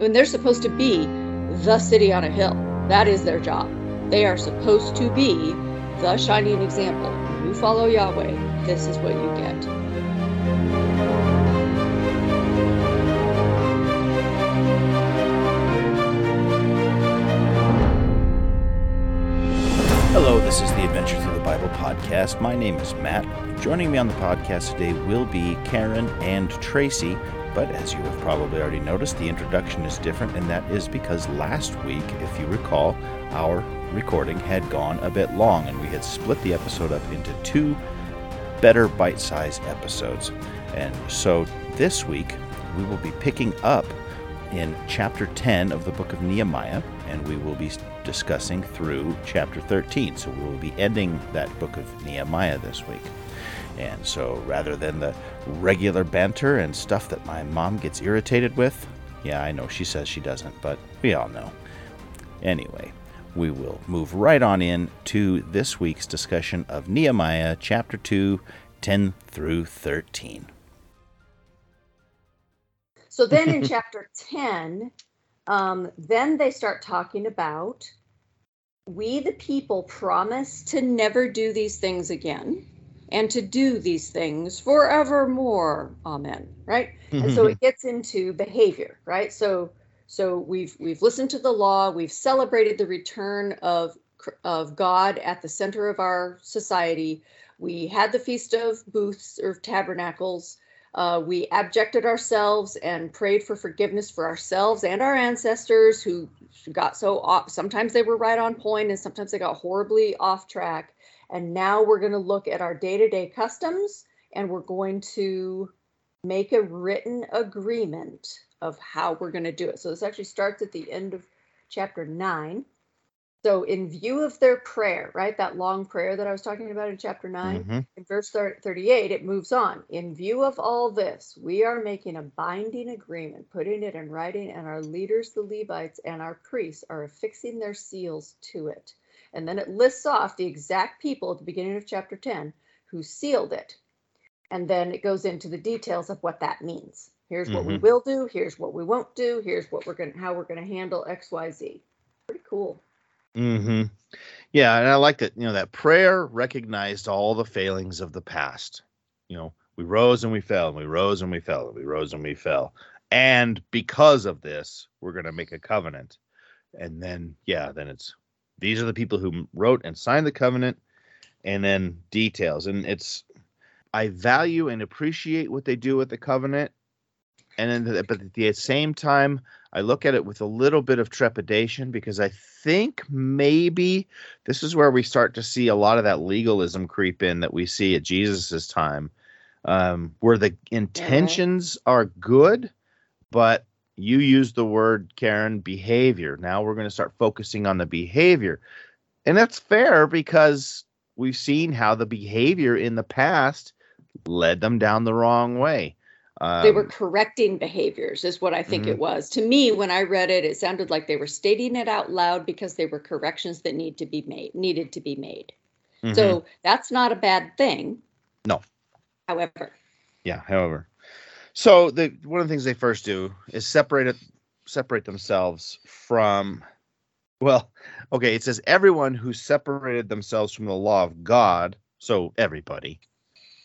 And they're supposed to be the city on a hill. That is their job. They are supposed to be the shining example. You follow Yahweh, this is what you get. Hello, this is the Adventure Through the Bible podcast. My name is Matt. Joining me on the podcast today will be Karen and Tracy. But as you have probably already noticed, the introduction is different, and that is because last week, if you recall, our recording had gone a bit long, and we had split the episode up into two better bite sized episodes. And so this week, we will be picking up in chapter 10 of the book of Nehemiah, and we will be discussing through chapter 13. So we will be ending that book of Nehemiah this week. And so rather than the regular banter and stuff that my mom gets irritated with, yeah, I know she says she doesn't, but we all know. Anyway, we will move right on in to this week's discussion of Nehemiah chapter 2, 10 through 13. So then in chapter 10, um, then they start talking about we, the people, promise to never do these things again and to do these things forevermore. Amen. Right? and so it gets into behavior, right? So so we've we've listened to the law, we've celebrated the return of of God at the center of our society. We had the feast of booths or tabernacles. Uh, we abjected ourselves and prayed for forgiveness for ourselves and our ancestors who got so off. Sometimes they were right on point and sometimes they got horribly off track. And now we're going to look at our day to day customs and we're going to make a written agreement of how we're going to do it. So this actually starts at the end of chapter 9. So, in view of their prayer, right, that long prayer that I was talking about in chapter 9, mm-hmm. in verse 38, it moves on. In view of all this, we are making a binding agreement, putting it in writing, and our leaders, the Levites, and our priests are affixing their seals to it. And then it lists off the exact people at the beginning of chapter 10 who sealed it. And then it goes into the details of what that means. Here's what mm-hmm. we will do, here's what we won't do, here's what we're going to how we're going to handle XYZ. Pretty cool. Mm-hmm. Yeah, and I like that, you know, that prayer recognized all the failings of the past. You know, we rose and we fell, and we rose and we fell, and we rose and we fell. And because of this, we're going to make a covenant. And then yeah, then it's these are the people who wrote and signed the covenant and then details and it's i value and appreciate what they do with the covenant and then the, but at the same time i look at it with a little bit of trepidation because i think maybe this is where we start to see a lot of that legalism creep in that we see at jesus's time um, where the intentions mm-hmm. are good but you used the word karen behavior. Now we're going to start focusing on the behavior. And that's fair because we've seen how the behavior in the past led them down the wrong way. Um, they were um, correcting behaviors is what i think mm-hmm. it was. To me when i read it it sounded like they were stating it out loud because they were corrections that need to be made needed to be made. Mm-hmm. so that's not a bad thing. No. However. Yeah however so the one of the things they first do is separate it, separate themselves from. Well, okay, it says everyone who separated themselves from the law of God. So everybody.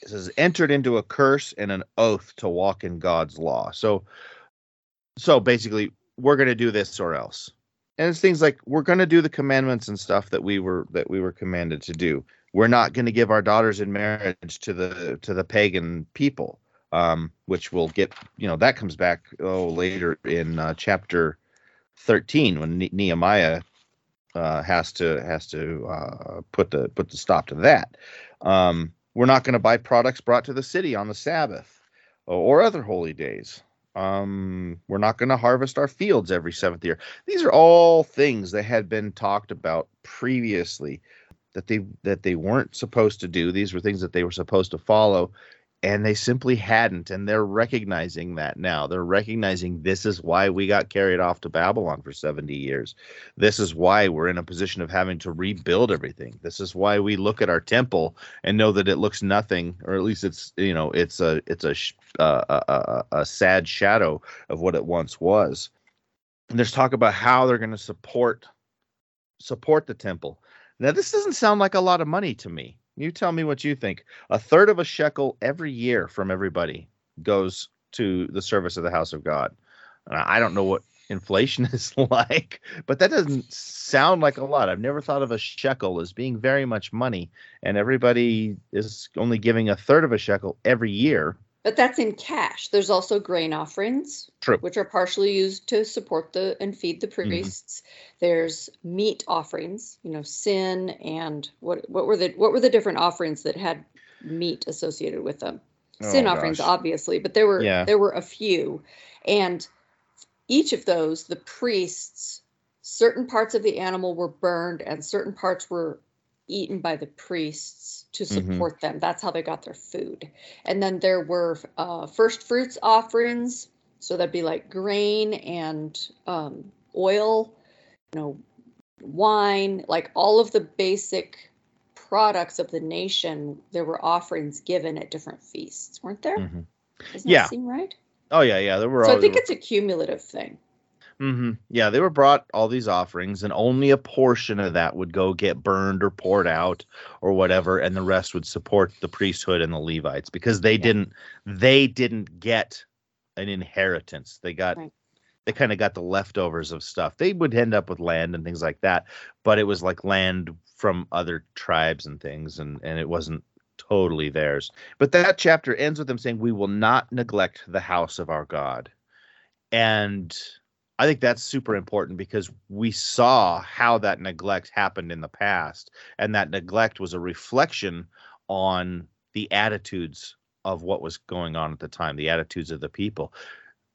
It says entered into a curse and an oath to walk in God's law. So, so basically, we're going to do this or else. And it's things like we're going to do the commandments and stuff that we were that we were commanded to do. We're not going to give our daughters in marriage to the to the pagan people um, which will get you know that comes back oh later in uh, chapter 13 when ne- Nehemiah uh, has to has to uh, put the put the stop to that. Um, we're not going to buy products brought to the city on the Sabbath or other holy days. Um, we're not going to harvest our fields every seventh year. These are all things that had been talked about previously that they that they weren't supposed to do. These were things that they were supposed to follow, and they simply hadn't and they're recognizing that now they're recognizing this is why we got carried off to babylon for 70 years this is why we're in a position of having to rebuild everything this is why we look at our temple and know that it looks nothing or at least it's you know it's a it's a uh, a, a, a sad shadow of what it once was and there's talk about how they're going to support support the temple. Now, this doesn't sound like a lot of money to me. You tell me what you think. A third of a shekel every year from everybody goes to the service of the house of God. I don't know what inflation is like, but that doesn't sound like a lot. I've never thought of a shekel as being very much money, and everybody is only giving a third of a shekel every year. But that's in cash. There's also grain offerings, True. which are partially used to support the and feed the mm-hmm. priests. There's meat offerings, you know, sin and what what were the what were the different offerings that had meat associated with them? Oh, sin Oh, offerings, gosh. obviously, but there were Yeah. there were a few, and each of those, the priests, certain parts of the animal were burned and certain parts were eaten by the priests to Mhm. support them. That's how they got their food. And then there were uh, first fruits offerings. So that'd be like grain and um, oil, you know, wine, like all of the basic products of the nation. There were offerings given at different feasts, weren't there? Mhm. Doesn't Yeah. that seem right? Oh yeah, yeah. There were. So all, I think it's a cumulative thing. Hmm Yeah, they were brought all these offerings, and only a portion of that would go get burned or poured out or whatever, and the rest would support the priesthood and the Levites because they Yeah. didn't they didn't get an inheritance. They got Right. they kind of got the leftovers of stuff. They would end up with land and things like that, but it was like land from other tribes and things, and and it wasn't totally theirs. But that chapter ends with them saying, "We will not neglect the house of our God," and I think that's super important because we saw how that neglect happened in the past, and that neglect was a reflection on the attitudes of what was going on at the time, the attitudes of the people.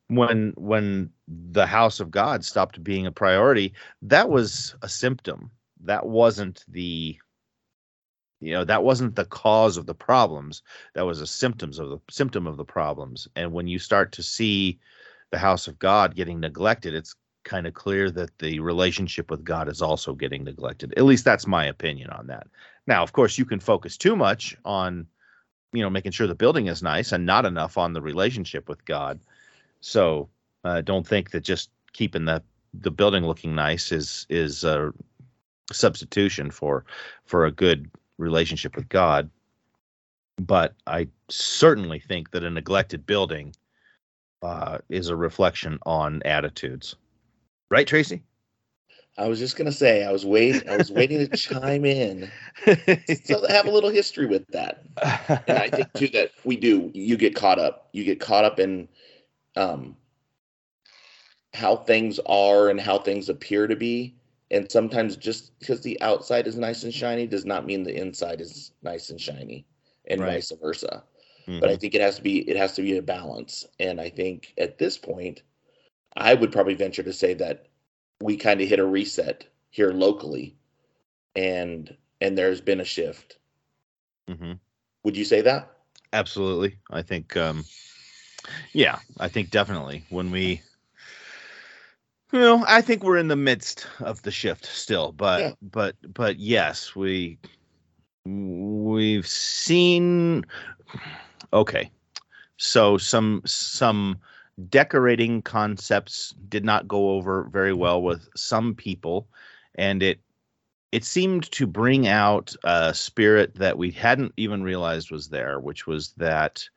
When when the house of God stopped being a priority, that was a symptom. That wasn't the you know that wasn't the cause of the problems that was a symptoms of the symptom of the problems and when you start to see the house of god getting neglected it's kind of clear that the relationship with god is also getting neglected. At least that's my opinion on that. Now of course you can focus too much on you know making sure the building is nice and not enough on the relationship with god. So uh, don't think that just keeping the the building looking nice is is a substitution for for a good relationship with God. But I certainly think that a neglected building uh, is a reflection on attitudes. Right, Tracy? I was just gonna say I was waiting. I was waiting to chime in. So have a little history with that. and I think too that we do. You get caught up. You get caught up in um, how things are and how things appear to be. And sometimes just because the outside is nice and shiny does not mean the inside is nice and shiny, and Right. vice versa. But I Mhm. think it has to be it has to be a balance. And I think at this point, I would probably venture to say that we kind of hit a reset here locally, and and there's been a shift. Mhm. Would you say that? Absolutely. I think um yeah, I think definitely when we you know, I think we're in the midst of the shift still, but Yeah. but but yes, we we've seen okay. So some some decorating concepts did not go over very well with some people and it it seemed to bring out a spirit that we hadn't even realized was there, which was that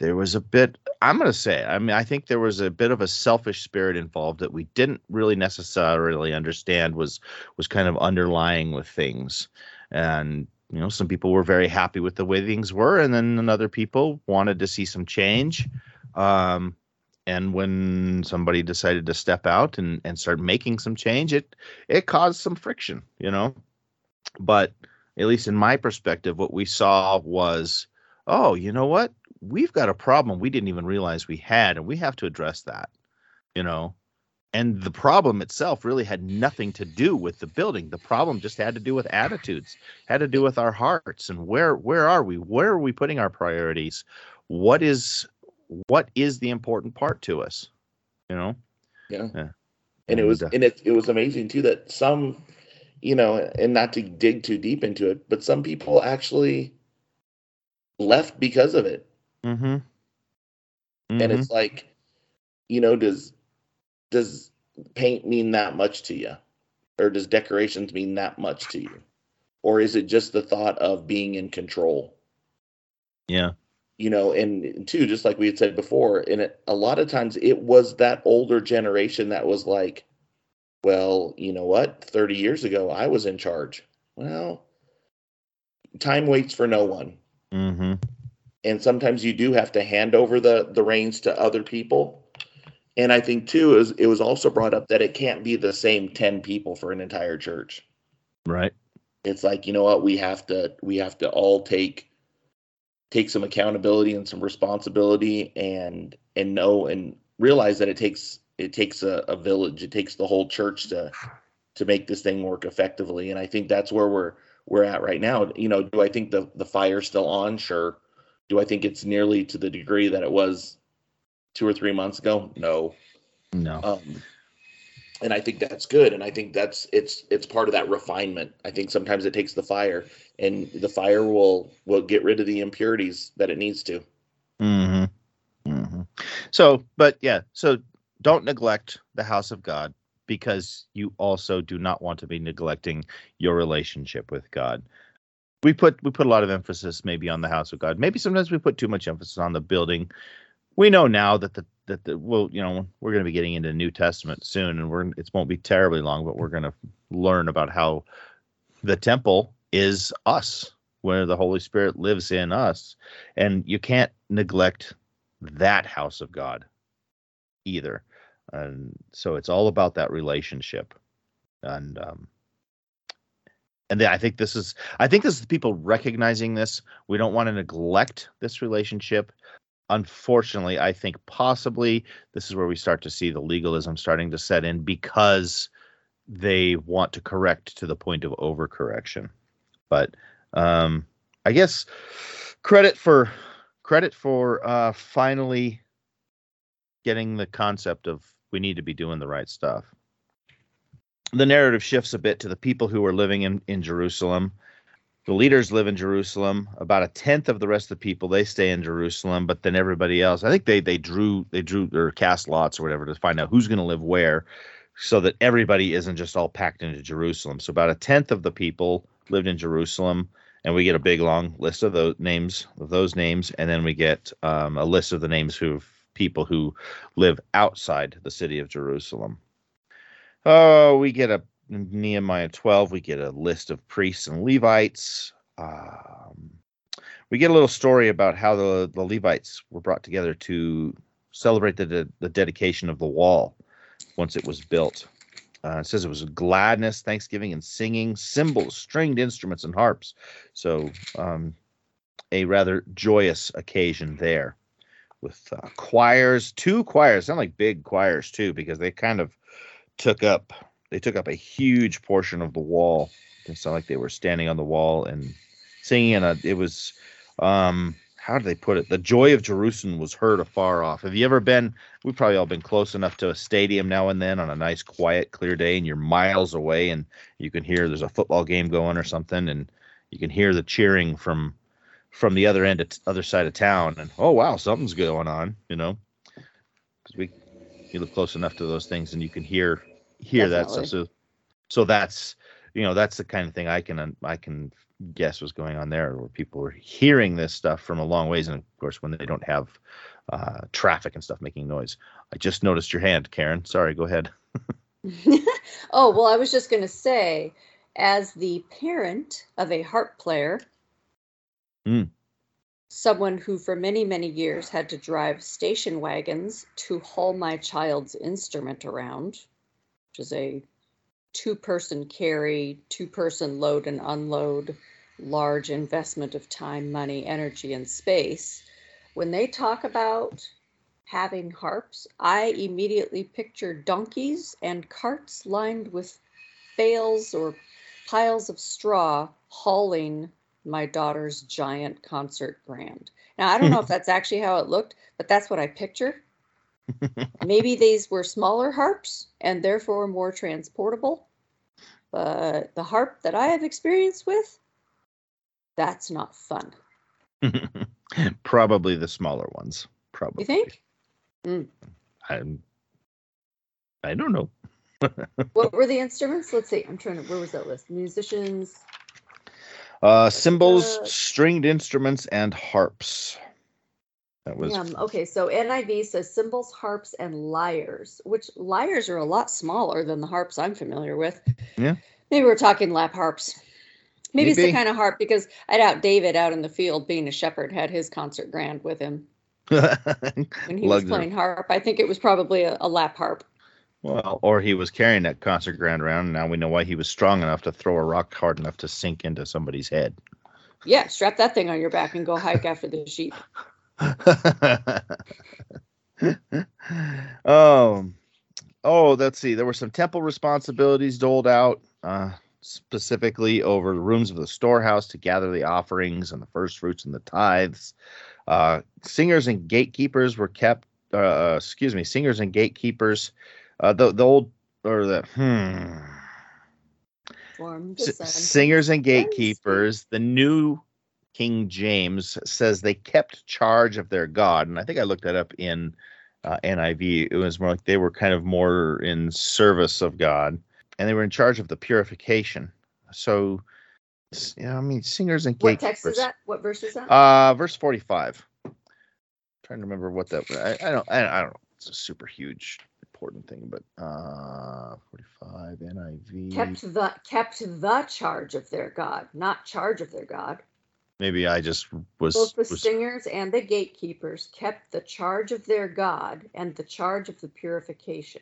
there was a bit i'm going to say i mean i think there was a bit of a selfish spirit involved that we didn't really necessarily understand was was kind of underlying with things and you know some people were very happy with the way things were and then other people wanted to see some change. Um and when somebody decided to step out and and start making some change it it caused some friction you know? But at least in my perspective what we saw was oh you know what? We've got a problem we didn't even realize we had and we have to address that you know and the problem itself really had nothing to do with the building the problem just had to do with attitudes had to do with our hearts and where where are we where are we putting our priorities what is what is the important part to us you know Yeah. Yeah. And it was And, uh, and it it was amazing too that some, you know, and not to dig too deep into it, but some people actually left because of it. mm-hmm. And it's like, you know, does does paint mean that much to you? Or does decorations mean that much to you? Or is it just the thought of being in control? Yeah. You know, and two, just like we had said before, and it, a lot of times it was that older generation that was like, well, you know what? 30 years ago, I was in charge. Well, time waits for no one. Mm-hmm. And sometimes you do have to hand over the, the reins to other people. And I think, too, is it was also brought up that it can't be the same 10 people for an entire church. Right. It's like, you know what? We have to, we have to all take take some accountability and some responsibility and and know and realize that it takes it takes a, a village it takes the whole church to to make this thing work effectively and i think that's where we're we're at right now you know do i think the the fire's still on sure do i think it's nearly to the degree that it was two or three months ago no No. um, and I think that's good. And I think that's it's it's part of that refinement. I think sometimes it takes the fire, and the fire will will get rid of the impurities that it needs to. Mm-hmm. Mm-hmm. So, but yeah, so don't neglect the house of God because you also do not want to be neglecting your relationship with God. We put we put a lot of emphasis maybe on the house of God. Maybe sometimes we put too much emphasis on the building. We know now that the that the well, you know, we're going to be getting into New Testament soon, and we're it won't be terribly long, but we're going to learn about how the temple is us, where the Holy Spirit lives in us, and you can't neglect that house of God either. And so it's all about that relationship, and um, and I think this is I think this is people recognizing this. We don't want to neglect this relationship unfortunately, I think possibly this is where we start to see the legalism starting to set in because they want to correct to the point of overcorrection. But um, I guess credit for credit for uh, finally getting the concept of we need to be doing the right stuff. The narrative shifts a bit to the people who are living in, in Jerusalem the leaders live in Jerusalem. About a tenth of the rest of the people they stay in Jerusalem, but then everybody else, I think they they drew they drew or cast lots or whatever to find out who's going to live where, so that everybody isn't just all packed into Jerusalem. So about a tenth of the people lived in Jerusalem, and we get a big long list of those names of those names, and then we get um, a list of the names who people who live outside the city of Jerusalem. Oh, we get a Nehemiah 12, we get a list of priests and Levites. Um, we get a little story about how the, the Levites were brought together to celebrate the, the dedication of the wall once it was built. Uh, it says it was gladness, thanksgiving, and singing, cymbals, stringed instruments, and harps. So, um, a rather joyous occasion there with uh, choirs, two choirs, sound like big choirs too, because they kind of took up they took up a huge portion of the wall. It sounded like they were standing on the wall and singing. And it was, um, how did they put it? The joy of Jerusalem was heard afar off. Have you ever been? We've probably all been close enough to a stadium now and then on a nice, quiet, clear day, and you're miles away, and you can hear there's a football game going or something, and you can hear the cheering from from the other end, other side of town, and oh wow, something's going on, you know, because we you live close enough to those things, and you can hear hear Definitely. that stuff. So, so that's you know that's the kind of thing I can I can guess was going on there, where people were hearing this stuff from a long ways, and of course when they don't have uh, traffic and stuff making noise. I just noticed your hand, Karen. Sorry, go ahead. oh well, I was just going to say, as the parent of a harp player. Mm. Someone who, for many, many years, had to drive station wagons to haul my child's instrument around which is a two person carry, two person load and unload, large investment of time, money, energy, and space. When they talk about having harps, I immediately picture donkeys and carts lined with bales or piles of straw hauling my daughter's giant concert grand. Now, I don't know hmm. if that's actually how it looked, but that's what I picture. Maybe these were smaller harps and therefore more transportable. But the harp that I have experience with, that's not fun. Probably the smaller ones. Probably. You think? Mm. I, I don't know. what were the instruments? Let's see. I'm trying to. Where was that list? Musicians. Uh, cymbals, Uh, stringed instruments, and harps. That was Um, okay, so NIV says cymbals, harps, and lyres, which lyres are a lot smaller than the harps I'm familiar with. Yeah. Maybe we're talking lap harps. Maybe, it's the kind of harp because I doubt David out in the field being a shepherd had his concert grand with him when he was playing harp. I think it was probably a, a lap harp. well, or he was carrying that concert grand around. And now we know why he was strong enough to throw a rock hard enough to sink into somebody's head. Yeah, strap that thing on your back and go hike after the sheep. um, oh, let's see. There were some temple responsibilities doled out, uh, specifically over the rooms of the storehouse to gather the offerings and the first fruits and the tithes. Uh, singers and gatekeepers were kept. Uh, excuse me, singers and gatekeepers. Uh, the the old or the hmm. S- singers and gatekeepers. The new King James says they kept charge of their God, and I think I looked that up in uh, NIV. It was more like they were kind of more in service of God, and they were in charge of the purification. So, s- yeah, I mean, singers and What text is that? What verse is that? Uh, verse forty-five. trying to remember what that. I, I don't. I, I don't know. It's a super huge important thing, but uh, forty-five NIV. kept the kept the charge of their God, not charge of their God. Maybe I just was. Both the was singers and the gatekeepers kept the charge of their God and the charge of the purification.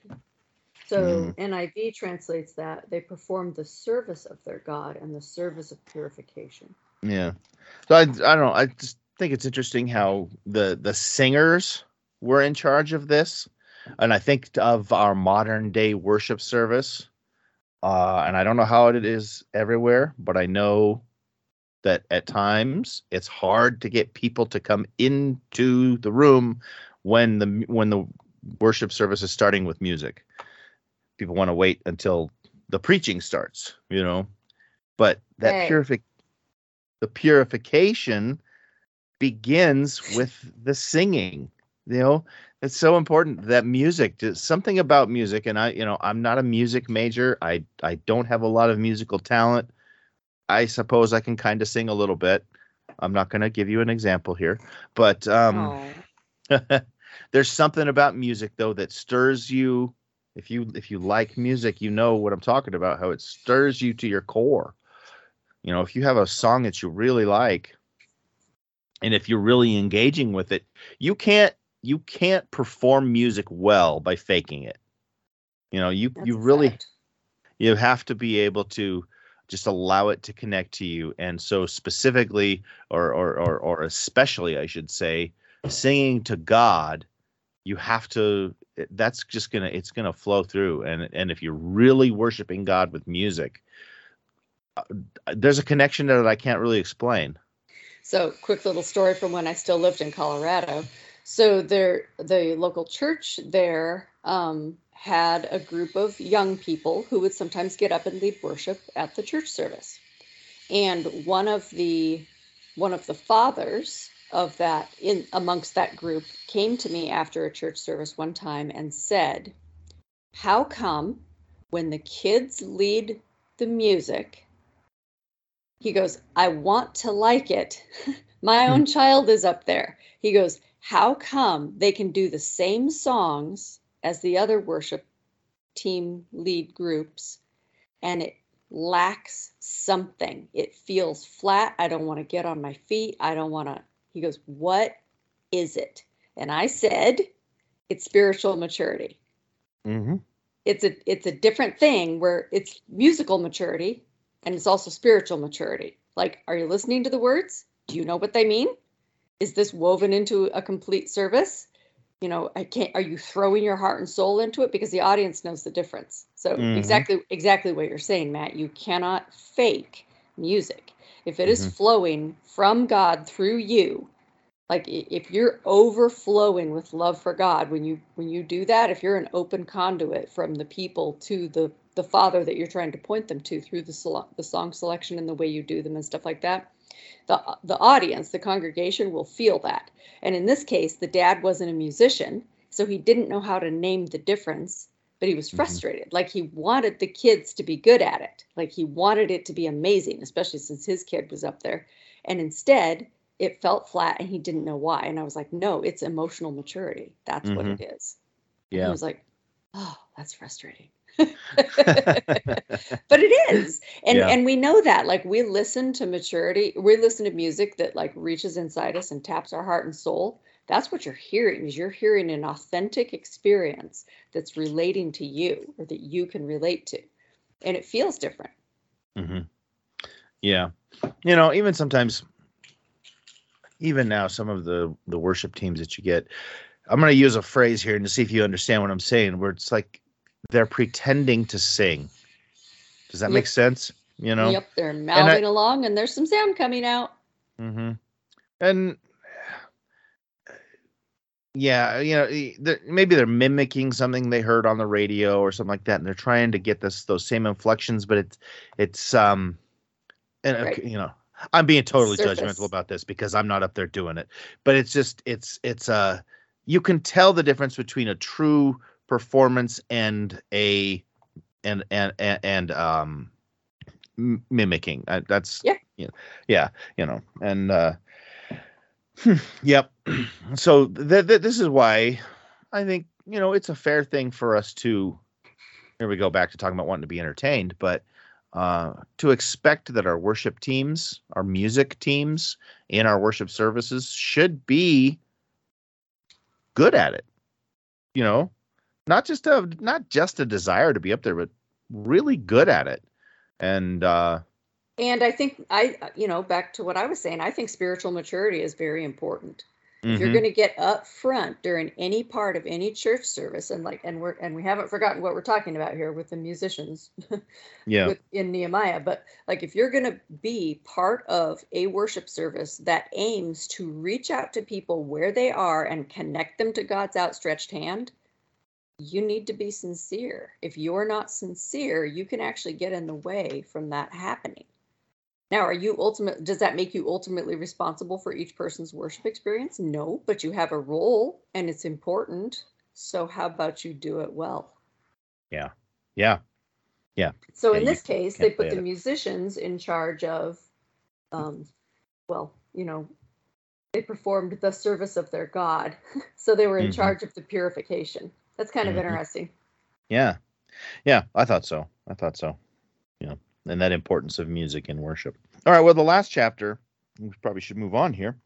So NIV translates that they performed the service of their God and the service of purification. Yeah. So I, I don't know. I just think it's interesting how the the singers were in charge of this, and I think of our modern day worship service. Uh, and I don't know how it is everywhere, but I know that at times it's hard to get people to come into the room when the when the worship service is starting with music. People want to wait until the preaching starts, you know. But that purific the purification begins with the singing you know it's so important that music something about music and i you know i'm not a music major i i don't have a lot of musical talent i suppose i can kind of sing a little bit. I'm not going to give you an example here but um oh, there's something about music though that stirs you. If you if you like music you know what i'm talking about how it stirs you to your core. You know if you have a song that you really like and if you're really engaging with it you can't you can't perform music well by faking it. You know you that's you really fact. you have to be able to just allow it to connect to you. And so specifically or or or, or especially i should say singing to god you have to that's just gonna it's gonna flow through. And and if you're really worshiping god with music uh, there's a connection there that i can't really explain. So, quick little story from when I still lived in Colorado. So, there, the local church there um, had a group of young people who would sometimes get up and lead worship at the church service. And one of the one of the fathers of that in amongst that group came to me after a church service one time and said, "How come when the kids lead the music, he goes, I want to like it. My own hmm. child is up there. He goes, How come they can do the same songs as the other worship team lead groups and it lacks something? It feels flat. I don't want to get on my feet. I don't want to. He goes, What is it? And I said, It's spiritual maturity mm-hmm. it's a it's a different thing where it's musical maturity and it's also spiritual maturity like are you listening to the words do you know what they mean is this woven into a complete service you know i can't are you throwing your heart and soul into it because the audience knows the difference so Mhm. exactly exactly what you're saying matt you cannot fake music if it is Mhm. flowing from god through you like if you're overflowing with love for god when you when you do that if you're an open conduit from the people to the the father that you're trying to point them to through the the song selection and the way you do them and stuff like that the the audience the congregation will feel that and in this case the dad wasn't a musician so he didn't know how to name the difference but he was Mhm. frustrated. Like he wanted the kids to be good at it. Like he wanted it to be amazing, especially since his kid was up there. And instead, it felt flat and he didn't know why. And I was like, no, it's emotional maturity. That's what Mhm. it is. And he was like, oh, that's frustrating. but it is. And Yeah. and we know that like we listen to maturity we listen to music that like reaches inside us and taps our heart and soul. That's what you're hearing is you're hearing an authentic experience that's relating to you or that you can relate to. And it feels different. Hmm Yeah, you know, even sometimes, even now, some of the the worship teams that you get, I'm going to use a phrase here and to see if you understand what I'm saying. Where it's like they're pretending to sing. Does that Yep. make sense? You know. yep they're mouthing along and there's some sound coming out Mm-hmm. And yeah, you know, they're- maybe they're mimicking something they heard on the radio or something like that, and they're trying to get this those same inflections, but it's it's um, and uh, Right. you know, I'm being totally Surface. judgmental about this because I'm not up there doing it, but it's just it's it's uh, you can tell the difference between a true performance and a and and and, and um mimicking. Uh, that's Yeah. you know, yeah, you know, and uh, yep. So th- th- this is why I think you know it's a fair thing for us to. Here we go back to talking about wanting to be entertained, but uh, to expect that our worship teams, our music teams in our worship services should be good at it. You know, not just a not just a desire to be up there, but really good at it. And uh, and i think i you know back to what i was saying i think spiritual maturity is very important. If you're mhm, going to get up front during any part of any church service and like and we're and we haven't forgotten what we're talking about here with the musicians yeah, with, in nehemiah but like if you're going to be part of a worship service that aims to reach out to people where they are and connect them to god's outstretched hand you need to be sincere if you're not sincere you can actually get in the way from that happening now, are you ultimate? Does that make you ultimately responsible for each person's worship experience? No, but you have a role and it's important. So, how about you do it well? yeah, Yeah. Yeah. So, Yeah, in this case, they put the it. musicians in charge of, um, well, you know, they performed the service of their God. so, they were in Mhm. charge of the purification. That's kind Mhm. of interesting. yeah, yeah. I thought so. I thought so. Know, and that importance of music in worship. All right. Well, the last chapter, we probably should move on here.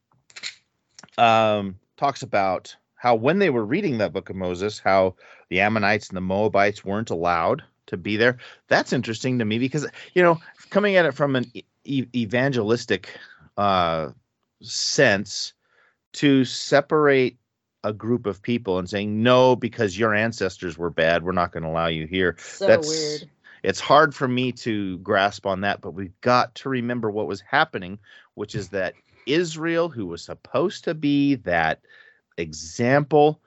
Um, talks about how when they were reading that book of Moses, how the Ammonites and the Moabites weren't allowed to be there. That's interesting to me because you know, coming at it from an e- evangelistic uh, sense, to separate a group of people and saying no because your ancestors were bad, we're not going to allow you here. So That's- weird. It's hard for me to grasp on that, but we've got to remember what was happening, which is that Israel, who was supposed to be that example,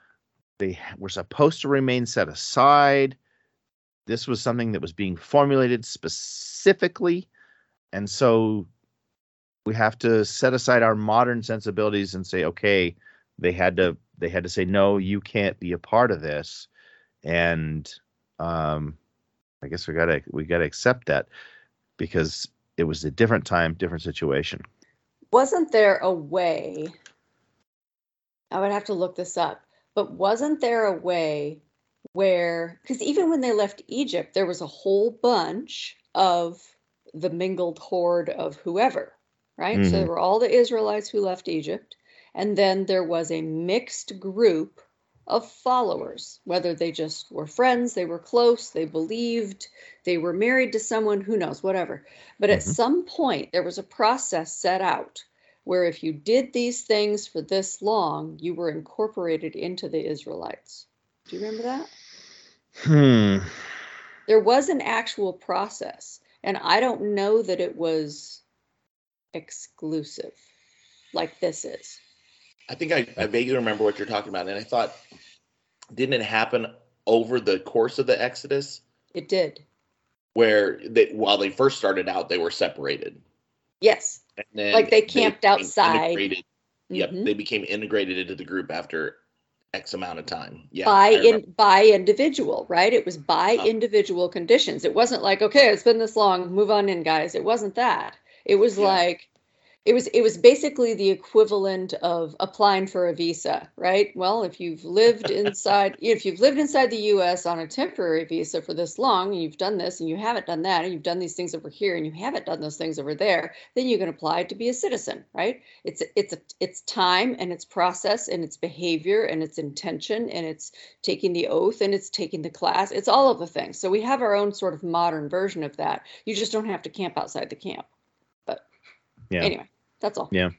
they were supposed to remain set aside. This was something that was being formulated specifically. And so we have to set aside our modern sensibilities and say, okay, they had to they had to say, no, you can't be a part of this. And um I guess we gotta we gotta accept that because it was a different time, different situation. wasn't there a way i would have to look this up but wasn't there a way where because even when they left egypt there was a whole bunch of the mingled horde of whoever right so there were all the israelites who left egypt and then there was a mixed group of followers whether they just were friends they were close they believed they were married to someone who knows whatever but at Mhm. some point there was a process set out where if you did these things for this long you were incorporated into the israelites do you remember that Hmm. there was an actual process and i don't know that it was exclusive like this is I think I, I vaguely remember what you're talking about, and I thought, didn't it happen over the course of the Exodus, it did where they while they first started out, they were separated, yes and then Like they camped became outside. integrated- Yep, mm-hmm. they became integrated into the group after X amount of time. Yeah. by in by individual, right? It was by Oh. individual conditions. It wasn't like, okay, it's been this long, move on in, guys. It wasn't that. It was Yeah. like it was it was basically the equivalent of applying for a visa, right? Well, if you've lived inside if you've lived inside the US on a temporary visa for this long, and you've done this and you haven't done that, and you've done these things over here and you haven't done those things over there, then you can apply to be a citizen, right? It's it's a, it's time and it's process and it's behavior and it's intention and it's taking the oath and it's taking the class. It's all of the things. So we have our own sort of modern version of that. You just don't have to camp outside the camp. But Yeah. anyway, that's all. Yeah.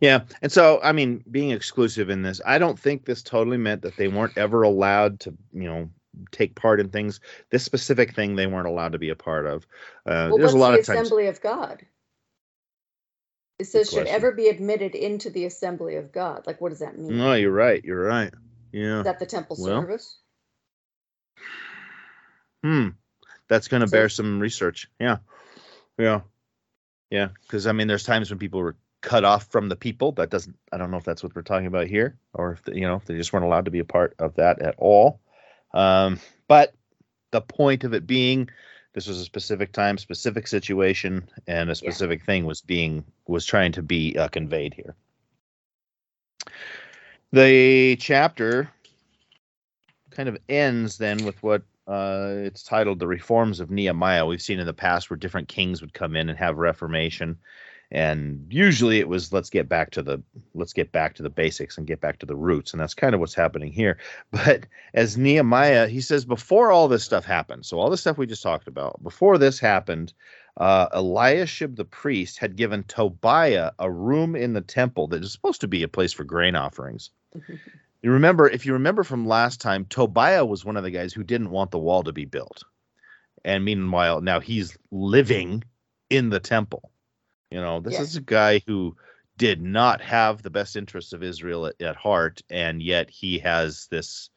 Yeah. And so, I mean, being exclusive in this, I don't think this totally meant that they weren't ever allowed to, you know, take part in things. This specific thing they weren't allowed to be a part of. Uh, Well, there's a lot the of times. assembly of God? It says should question. ever be admitted into the assembly of God. Like, what does that mean? No, you're right. You're right. Yeah. Is that the temple Well, service? Hmm. That's going to So- bear some research. Yeah. Yeah. Yeah. Because, I mean, there's times when people were cut off from the people. That doesn't, I don't know if that's what we're talking about here or if, you know, if they just weren't allowed to be a part of that at all. Um, but the point of it being, this was a specific time, specific situation, and a specific thing was being, was trying to be uh, conveyed here. The chapter kind of ends then with what uh, it's titled "The Reforms of Nehemiah." We've seen in the past where different kings would come in and have reformation, and usually it was let's get back to the let's get back to the basics and get back to the roots, and that's kind of what's happening here. But as Nehemiah, he says before all this stuff happened, so all the stuff we just talked about, before this happened, uh, Eliashib the priest had given Tobiah a room in the temple that is supposed to be a place for grain offerings. You remember, if you remember from last time, Tobiah was one of the guys who didn't want the wall to be built. And meanwhile, now he's living in the temple. You know, this Yeah. is a guy who did not have the best interests of Israel at, at heart, and yet he has this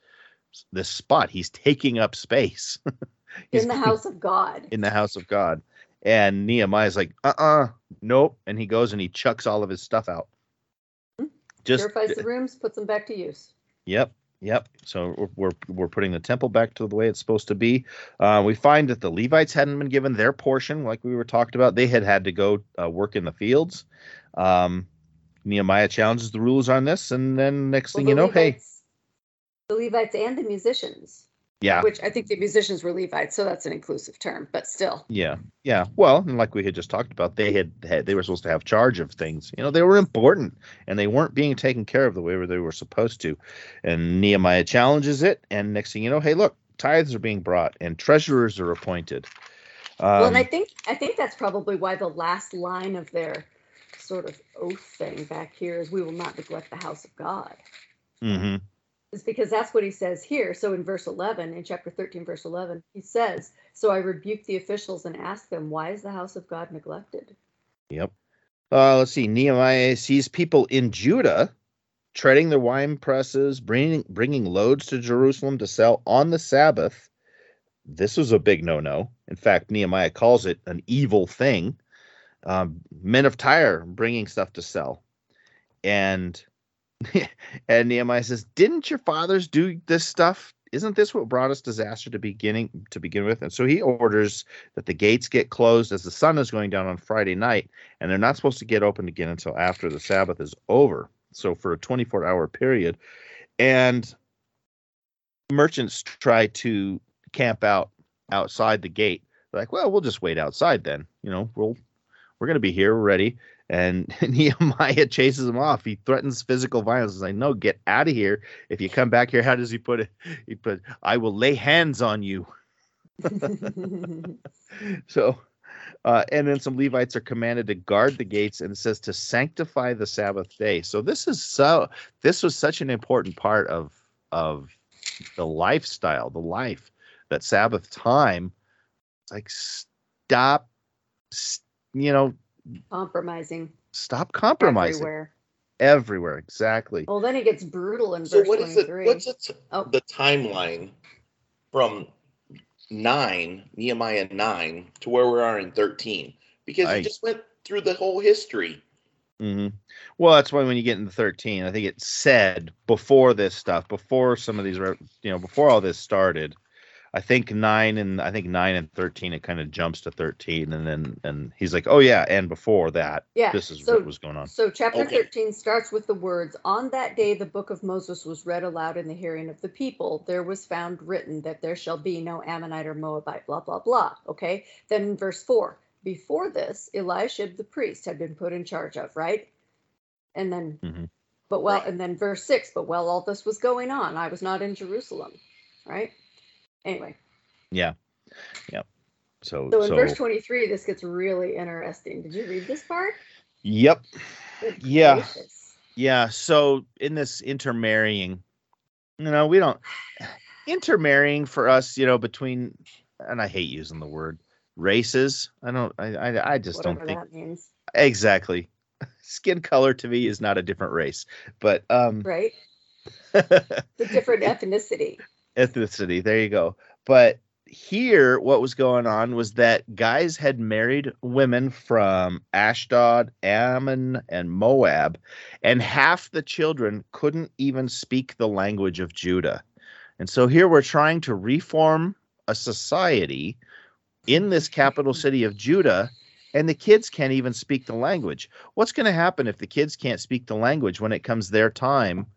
this spot. He's taking up space In the house of God. in the house of God. And Nehemiah's like, uh-uh, nope. And he goes and he chucks all of his stuff out. Hmm. Just Purifies the rooms, puts them back to use. Yep, yep. So we're we're, we're putting the temple back to the way it's supposed to be. Uh, we find that the Levites hadn't been given their portion, like we were talked about. They had had to go uh, work in the fields. Um, Nehemiah challenges the rules on this, and then next Well, thing the you know, hey, The Levites and the musicians, yeah, which I think the musicians were Levites, so that's an inclusive term, but still. yeah, yeah. Well, and like we had just talked about, they had, had they were supposed to have charge of things. You know, they were important, and they weren't being taken care of the way they were supposed to. And Nehemiah challenges it, and next thing you know, hey, look, tithes are being brought, and treasurers are appointed. Um, well, and I think I think that's probably why the last line of their sort of oath thing back here is we will not neglect the house of God. mhm. Is because that's what he says here. So in verse 11, in chapter 13, verse 11, he says, So I rebuked the officials and asked them, Why is the house of God neglected? Yep. Uh, let's see. Nehemiah sees people in Judah treading their wine presses, bringing bringing loads to Jerusalem to sell on the Sabbath. This was a big no-no. In fact, Nehemiah calls it an evil thing. Um, men of Tyre bringing stuff to sell, and and Nehemiah says, "Didn't your fathers do this stuff? Isn't this what brought us disaster to beginning to begin with?" And so he orders that the gates get closed as the sun is going down on Friday night, and they're not supposed to get open again until after the Sabbath is over. So for a 24 hour period, and merchants try to camp out outside the gate. They're like, well, we'll just wait outside then. You know, we'll we're gonna be here, ready. And Nehemiah chases him off. He threatens physical violence. He's like, no, get out of here. If you come back here, how does he put it? He put, I will lay hands on you. So, uh, and then some Levites are commanded to guard the gates, and it says to sanctify the Sabbath day. So this is so. This was such an important part of of the lifestyle, the life that Sabbath time. Like stop, you know, Compromising stop compromising everywhere. everywhere. Exactly. Well, then it gets brutal in So verse what is it? 23. What's it? Oh. The timeline from nine Nehemiah nine to where we are in thirteen because I- he just went through the whole history. hmm Well, that's why when you get into 13, I think it said before this stuff, before some of these, you know, before all this started, I think nine and I think nine and 13, it kind of jumps to 13. And then, and he's like, oh, yeah. And before that, Yeah. this is so, what was going on. So chapter Okay. 13 starts with the words, On that day the book of Moses was read aloud in the hearing of the people. There was found written that there shall be no Ammonite or Moabite, blah, blah, blah. Okay. Then in verse 4, before this, Eliashib the priest had been put in charge of, right? And then, mm-hmm. but well, Right. and then verse 6, but while all this was going on, I was not in Jerusalem, right? Anyway, Yeah. Yeah. So, so in so, verse 23, this gets really interesting. Did you read this part? yep. Good Yeah. gracious. Yeah. So in this intermarrying, you know, we don't intermarrying for us, you know, between, and I hate using the word races. I don't, I, I, I just Whatever don't think that means, exactly. Skin color to me is not a different race, but um, right? the different ethnicity. Ethnicity. There you go. But here, what was going on was that guys had married women from Ashdod, Ammon, and Moab, and half the children couldn't even speak the language of Judah. And so here we're trying to reform a society in this capital city of Judah, and the kids can't even speak the language. What's going to happen if the kids can't speak the language when it comes their time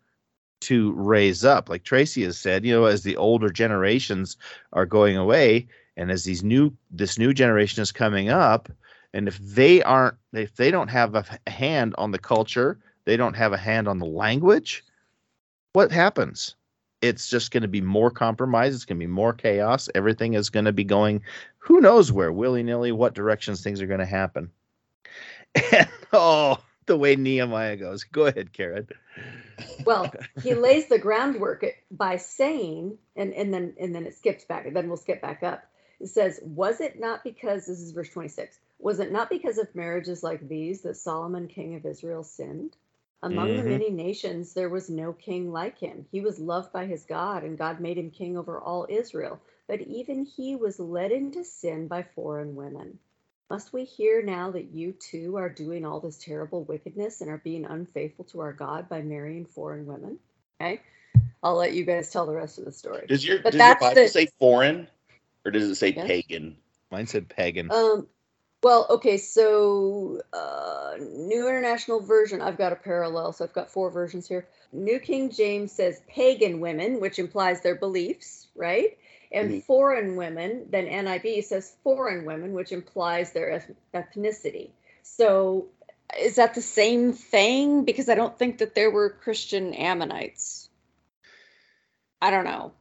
to raise up? Like Tracy has said, you know, as the older generations are going away, and as these new this new generation is coming up, and if they aren't, if they don't have a hand on the culture, they don't have a hand on the language, what happens? It's just going to be more compromise. It's going to be more chaos. Everything is going to be going, who knows where, willy nilly, what directions things are going to happen. And oh, the way Nehemiah goes. Go ahead, Karen. Well, he lays the groundwork by saying, and, and then and then it skips back, and then we'll skip back up. It says, Was it not because this is verse 26, was it not because of marriages like these that Solomon, king of Israel, sinned? Among Mhm. the many nations, there was no king like him. He was loved by his God, and God made him king over all Israel. But even he was led into sin by foreign women. Must we hear now that you too are doing all this terrible wickedness and are being unfaithful to our God by marrying foreign women? Okay. I'll let you guys tell the rest of the story. Does your But does your that's Bible the- say foreign, or does it say Yes. pagan? Mine said pagan. Um, well, okay, so uh, New International Version, I've got a parallel, so I've got four versions here. New King James says pagan women, which implies their beliefs, right? And Mhm. foreign women, then NIV says foreign women, which implies their eth- ethnicity. So is that the same thing? Because I don't think that there were Christian Ammonites. I don't know.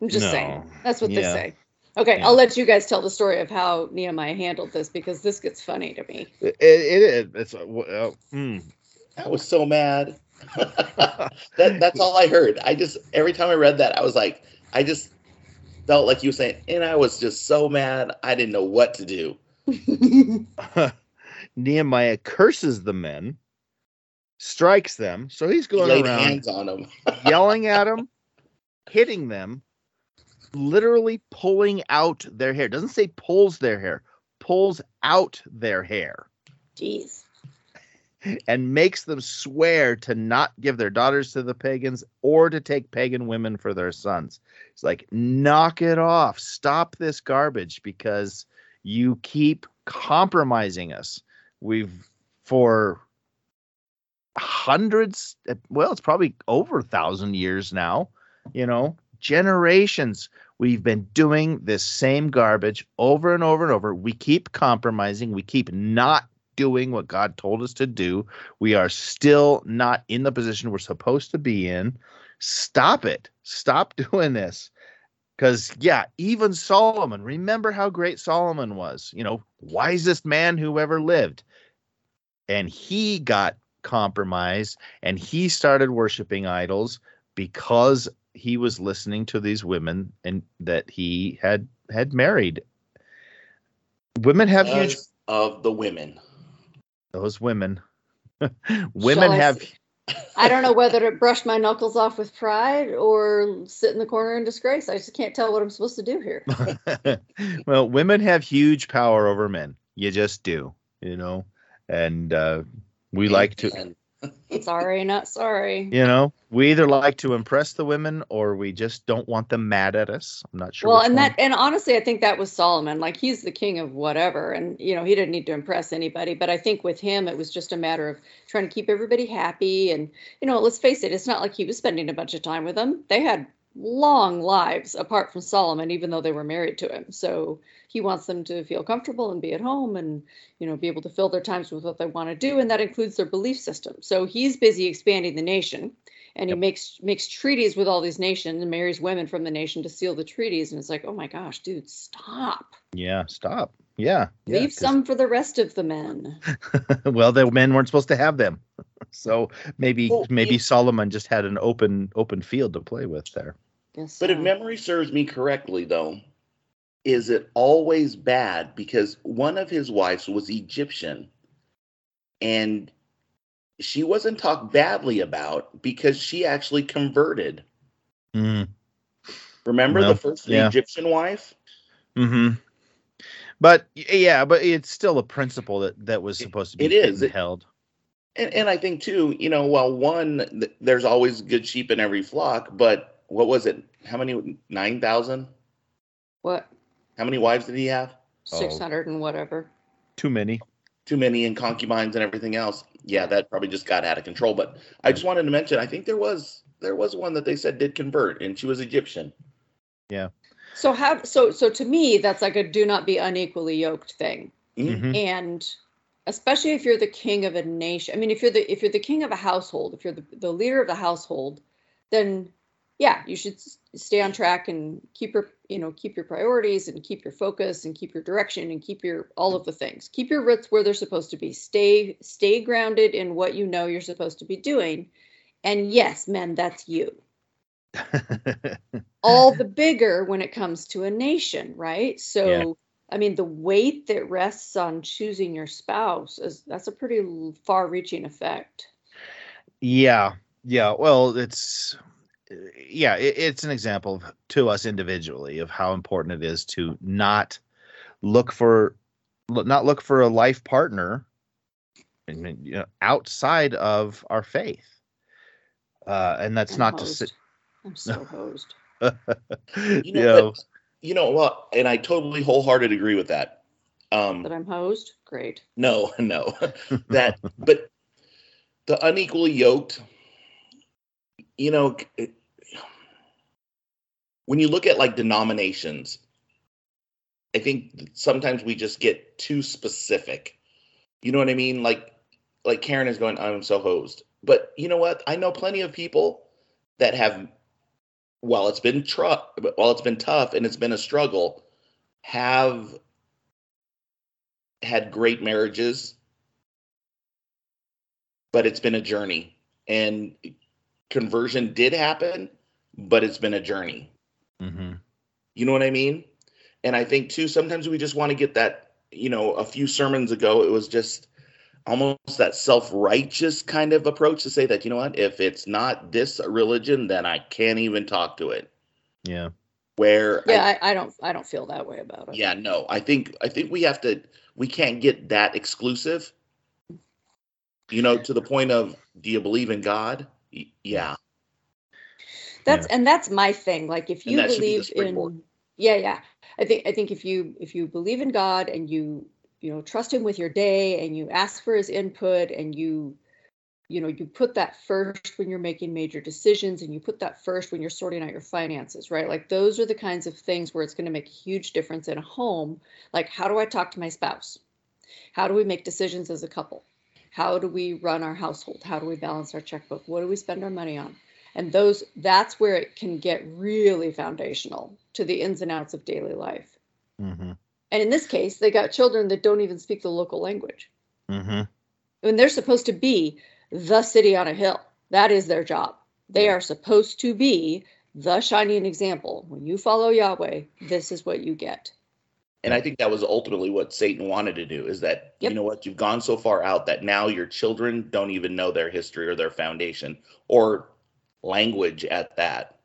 I'm just saying. That's what they say. Okay, Yeah. I'll let you guys tell the story of how Nehemiah handled this because this gets funny to me. It, it is. It's uh, uh, mm. I was so mad. that that's all I heard. I just every time I read that, I was like, I just felt like you were saying, and I was just so mad. I didn't know what to do. Nehemiah curses the men, strikes them. So he's He going laid around hands on them. yelling at them, hitting them, literally pulling out their hair. Doesn't say pulls their hair, pulls out their hair Jeez. And makes them swear to not give their daughters to the pagans or to take pagan women for their sons. It's like, knock it off. Stop this garbage because you keep compromising us. We've, for hundreds, well, it's probably over a thousand years now, you know, generations. We've been doing this same garbage over and over and over. We keep compromising. We keep not doing what God told us to do. We are still not in the position we're supposed to be in. Stop it. Stop doing this. Because, yeah, even Solomon, remember how great Solomon was, you know, wisest man who ever lived. And he got compromised and he started worshiping idols because he was listening to these women and that he had had married. Women have huge of the women. Those women. women Shall I have s- I don't know whether to brush my knuckles off with pride or sit in the corner in disgrace. I just can't tell what I'm supposed to do here. well, women have huge power over men. You just do, you know. And uh We like to, And Sorry, not sorry. you know, we either like to impress the women or we just don't want them mad at us. I'm not sure. well, and one. that, and honestly, I think that was Solomon. Like he's the king of whatever, and you know he didn't need to impress anybody. But I think with him, it was just a matter of trying to keep everybody happy. And you know, let's face it, it's not like he was spending a bunch of time with them. They had long lives apart from Solomon, even though they were married to him. So he wants them to feel comfortable and be at home, and you know, be able to fill their times with what they want to do, and that includes their belief system. So he's busy expanding the nation and he Yep. makes makes treaties with all these nations and marries women from the nation to seal the treaties and it's like oh my gosh dude stop yeah, stop. Yeah. yeah, some for the rest of the men well, the men weren't supposed to have them. So maybe Well, maybe you- Solomon just had an open open field to play with there. yes But if memory serves me correctly, though, is it always bad because one of his wives was Egyptian and she wasn't talked badly about because she actually converted. Mm, Remember Well, the first yeah. Egyptian wife? hmm But yeah, but it's still a principle that that was supposed to be it is. It- held. And, and I think too, you know, well, one, th- there's always good sheep in every flock, but what was it? How many? Nine thousand? what How many wives did he have? Oh. 600 and whatever Too many. Too many and concubines and everything else. Yeah, that probably just got out of control. But I just wanted to mention, I think there was there was one that they said did convert, and she was Egyptian. Yeah. So how so so to me that's like a do not be unequally yoked thing Mhm. Mhm. and especially if you're the king of a nation i mean if you're the if you're the king of a household if you're the, the leader of the household then yeah you should stay on track and keep your you know keep your priorities and keep your focus and keep your direction and keep your all of the things keep your roots where they're supposed to be stay stay grounded in what you know you're supposed to be doing and yes men that's you all the bigger when it comes to a nation, right? So, Yeah. I mean, the weight that rests on choosing your spouse is that's a pretty far-reaching effect. yeah, yeah. Well, it's yeah, it, it's an example of, to us individually of how important it is to not look for not look for a life partner I mean, you know, outside of our faith. Uh, and that's I'm not to say, I'm so hosed. You you know, know, but, you know what? And I totally wholeheartedly agree with that. Um, That I'm hosed. Great. no, no, that, but the unequally yoked, you know, it- when you look at like denominations, I think sometimes we just get too specific. You know what I mean? Like, like Karen is going, I'm so hosed. But you know what? I know plenty of people that have, while it's been tr- while it's been tough and it's been a struggle, have had great marriages, but it's been a journey. And conversion did happen, but it's been a journey. mhm. You know what I mean? And I think too, sometimes we just want to get that, you know, a few sermons ago, it was just almost that self righteous kind of approach to say that, you know what, if it's not this religion, then I can't even talk to it. yeah, Where, Yeah, I, I don't I don't feel that way about it. yeah, no, I think, I think we have to, we can't get that exclusive, you know, to the point of, do you believe in God? Y- Yeah. That's and that's my thing. Like if you that should be believe in yeah, yeah. I think I think if you if you believe in God and you you know trust him with your day and you ask for his input and you you know you put that first when you're making major decisions and you put that first when you're sorting out your finances right? Like those are the kinds of things where it's going to make a huge difference in a home. Like how do i talk to my spouse? How do we make decisions as a couple? How do we run our household? How do we balance our checkbook? What do we spend our money on? And those that's where it can get really foundational to the ins and outs of daily life. Hmm and in this case they got children that don't even speak the local language. Hmm when they're supposed to be the city on a hill. That is their job. They are supposed to be the shining example. When you follow yahweh this is what you get. And I think that was ultimately what Satan wanted to do is that, Yep. you know what, you've gone so far out that now your children don't even know their history or their foundation or language at that.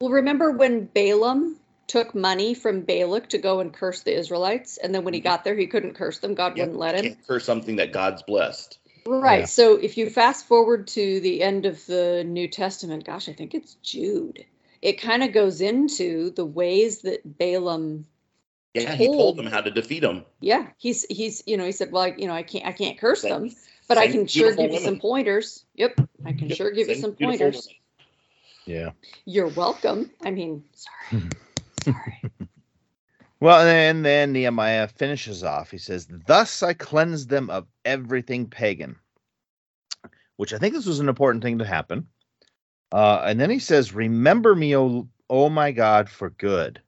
well remember when balaam took money from balak to go and curse the israelites and then when he mm-hmm. got there he couldn't curse them god Yeah, wouldn't let him can't curse something that God's blessed. Right. Yeah. So if you fast forward to the end of the New Testament, gosh, I think it's Jude. It kind of goes into the ways that Balaam Yeah, he Told. told them how to defeat them. Yeah, he's he's you know he said, well, you know, I can't I can't curse them, but I can sure beautiful give you some pointers. Yep, I can Yep, sure give you some pointers. women. Yeah. You're welcome. I mean, sorry, sorry. Well, and then Nehemiah finishes off. He says, Thus I cleansed them of everything pagan, which I think this was an important thing to happen. Uh, and then he says, Remember me, O, o my God, for good.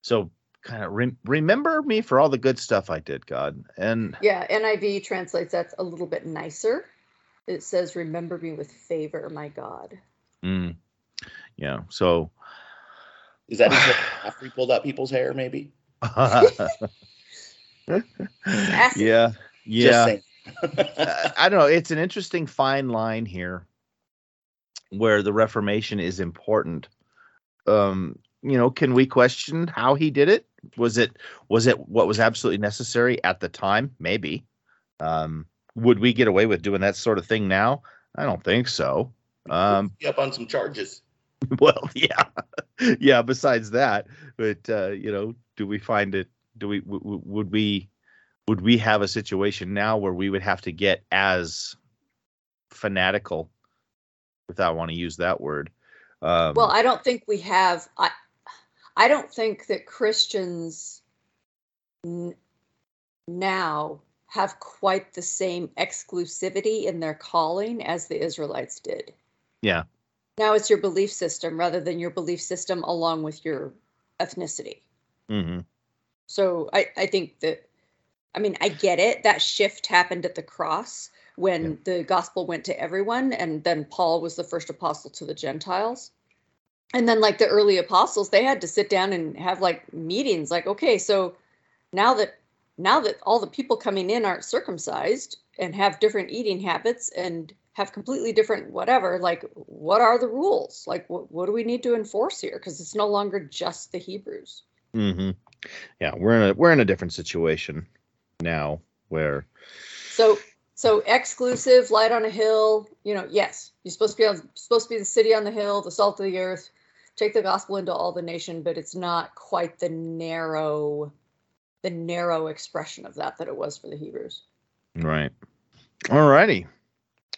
So, kind of re- remember me for all the good stuff I did, God. And Yeah, NIV translates that's a little bit nicer. It says, "Remember me with favor, my God." mm, yeah, so Is that after he pulled out people's hair? Maybe. Sassy. yeah, Just yeah. saying. I I don't know. It's an interesting fine line here where the Reformation is important. Um, you know, can we question how he did it? Was it was it what was absolutely necessary at the time? Maybe. Um, would we get away with doing that sort of thing now? I don't think so. Um, up on some charges. well, yeah, yeah. Besides that, but uh, you know, do we find it? Do we w- w- would we would we have a situation now where we would have to get as fanatical, if I want to use that word? Um, Well, I don't think we have. I, I don't think that Christians n- now have quite the same exclusivity in their calling as the Israelites did. Yeah. Now it's your belief system rather than your belief system along with your ethnicity. mhm. So I, I think that, I mean, I get it. That shift happened at the cross when the gospel went to everyone, and then Paul was the first apostle to the Gentiles. And then, like the early apostles, they had to sit down and have like meetings. Like, okay, so now that now that all the people coming in aren't circumcised and have different eating habits and have completely different whatever, like, what are the rules? Like, what what do we need to enforce here? Because it's no longer just the Hebrews. mm-hmm. Yeah, we're in a we're in a different situation now where So so exclusive, light on a hill. You know, yes, you're supposed to be on, supposed to be the city on the hill, the salt of the earth. Take the gospel into all the nation, but it's not quite the narrow, the narrow expression of that that it was for the Hebrews. right. All righty.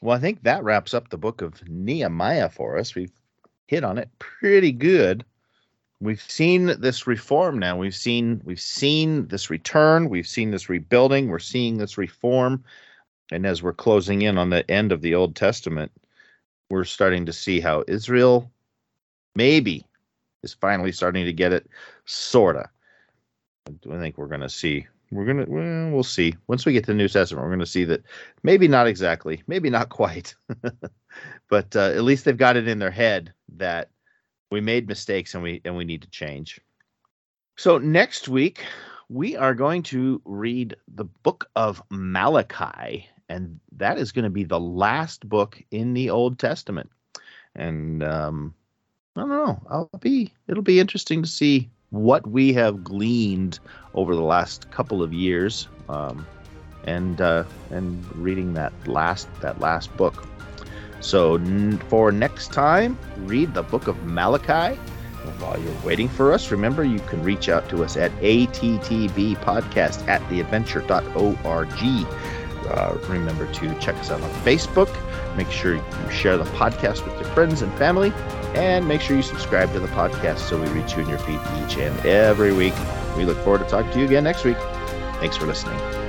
Well, I think that wraps up the book of Nehemiah for us. We've hit on it pretty good. We've seen this reform now. We've seen we've seen this return. We've seen this rebuilding. We're seeing this reform. And as we're closing in on the end of the Old Testament, we're starting to see how Israel maybe is finally starting to get it, sorta. I think we're going to see. We're to, well, we'll see. Once we get to the New Testament, we're to see that maybe not exactly, maybe not quite, but uh, at least they've got it in their head that we made mistakes and we and we need to change. So next week we are going to read the book of Malachi, and that is going to be the last book in the Old Testament. And um, I don't know. I'll be. It'll be interesting to see what we have gleaned over the last couple of years, um, and uh, and reading that last that last book. So n- for next time, read the book of Malachi. And while you're waiting for us, remember you can reach out to us at attbpodcast at theadventure.org. Uh, remember to check us out on Facebook. Make sure you share the podcast with your friends and family. And make sure you subscribe to the podcast so we reach you in your feed each and every week. We look forward to talking to you again next week. Thanks for listening.